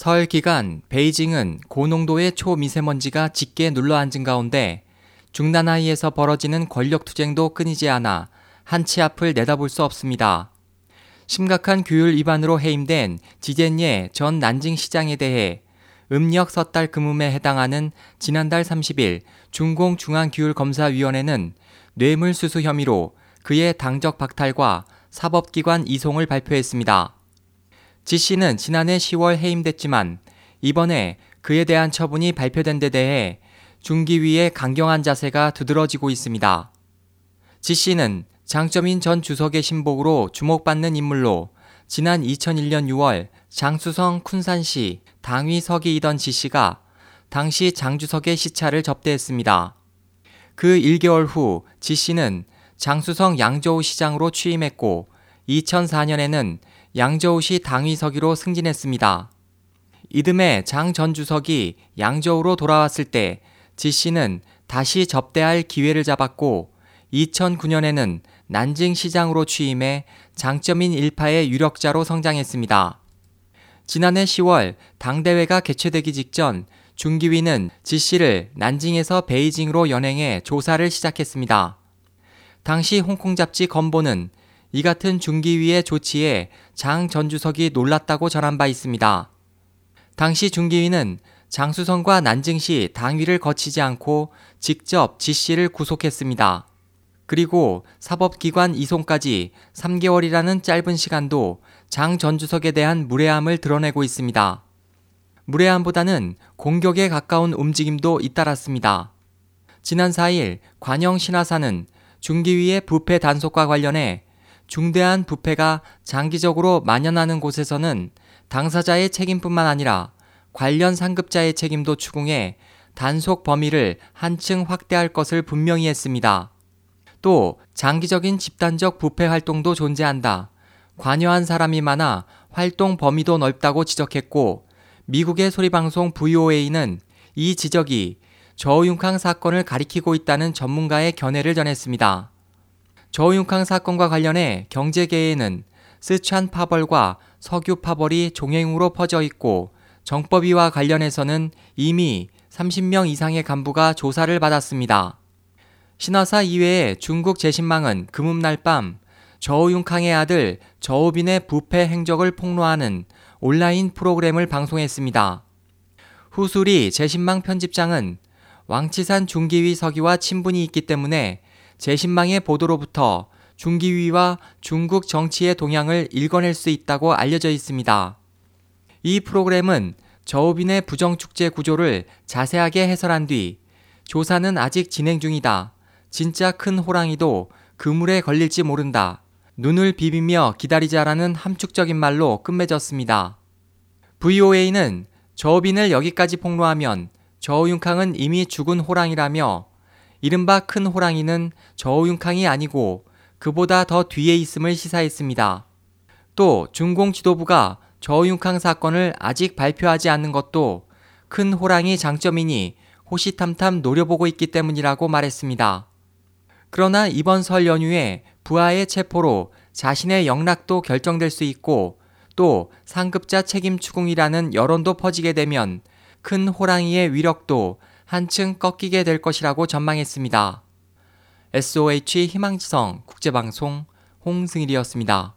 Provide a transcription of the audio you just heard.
설 기간 베이징은 고농도의 초미세먼지가 짙게 눌러앉은 가운데 중南하이에서 벌어지는 권력 투쟁도 끊이지 않아 한치 앞을 내다볼 수 없습니다. 심각한 규율 위반으로 해임된 지젠예 전 난징 시장에 대해 음력 섣달 금음에 해당하는 지난달 30일 중공중앙규율검사위원회는 뇌물수수 혐의로 그의 당적 박탈과 사법기관 이송을 발표했습니다. 지 씨는 지난해 10월 해임됐지만 이번에 그에 대한 처분이 발표된 데 대해 중기위의 강경한 자세가 두드러지고 있습니다. 지 씨는 장점인 전 주석의 신복으로 주목받는 인물로 지난 2001년 6월 장수성 쿤산시 당위 서기이던 지 씨가 당시 장주석의 시차를 접대했습니다. 그 1개월 후 지 씨는 장수성 양저우 시장으로 취임했고 2004년에는 양저우시 당위서기로 승진했습니다. 이듬해 장 전 주석이 양저우로 돌아왔을 때 지 씨는 다시 접대할 기회를 잡았고 2009년에는 난징 시장으로 취임해 장점인 일파의 유력자로 성장했습니다. 지난해 10월 당대회가 개최되기 직전 중기위는 지 씨를 난징에서 베이징으로 연행해 조사를 시작했습니다. 당시 홍콩 잡지 건보는 이 같은 중기위의 조치에 장 전 주석이 놀랐다고 전한 바 있습니다. 당시 중기위는 장수성과 난징시 당위를 거치지 않고 직접 지 씨를 구속했습니다. 그리고 사법기관 이송까지 3개월이라는 짧은 시간도 장 전 주석에 대한 무례함을 드러내고 있습니다. 무례함보다는 공격에 가까운 움직임도 잇따랐습니다. 지난 4일 관영 신화사는 중기위의 부패 단속과 관련해 중대한 부패가 장기적으로 만연하는 곳에서는 당사자의 책임뿐만 아니라 관련 상급자의 책임도 추궁해 단속 범위를 한층 확대할 것을 분명히 했습니다. 또 장기적인 집단적 부패 활동도 존재한다. 관여한 사람이 많아 활동 범위도 넓다고 지적했고 미국의 소리방송 VOA는 이 지적이 저우융캉 사건을 가리키고 있다는 전문가의 견해를 전했습니다. 저우융캉 사건과 관련해 경제계에는 스촨 파벌과 석유 파벌이 종횡으로 퍼져 있고 정법위와 관련해서는 이미 30명 이상의 간부가 조사를 받았습니다. 신화사 이외에 중국 재신망은 금음날 밤 저우융캉의 아들 저우빈의 부패 행적을 폭로하는 온라인 프로그램을 방송했습니다. 후술이 재신망 편집장은 왕치산 중기위 서기와 친분이 있기 때문에 재신망의 보도로부터 중기위와 중국 정치의 동향을 읽어낼 수 있다고 알려져 있습니다. 이 프로그램은 저우빈의 부정축제 구조를 자세하게 해설한 뒤 조사는 아직 진행 중이다. 진짜 큰 호랑이도 그물에 걸릴지 모른다. 눈을 비비며 기다리자라는 함축적인 말로 끝맺었습니다. VOA는 저우빈을 여기까지 폭로하면 저우융캉은 이미 죽은 호랑이라며 이른바 큰 호랑이는 저우융캉이 아니고 그보다 더 뒤에 있음을 시사했습니다. 또 중공 지도부가 저우융캉 사건을 아직 발표하지 않는 것도 큰 호랑이 장점이니 호시탐탐 노려보고 있기 때문이라고 말했습니다. 그러나 이번 설 연휴에 부하의 체포로 자신의 영락도 결정될 수 있고 또 상급자 책임 추궁이라는 여론도 퍼지게 되면 큰 호랑이의 위력도 한층 꺾이게 될 것이라고 전망했습니다. SOH 희망지성 국제방송 홍승일이었습니다.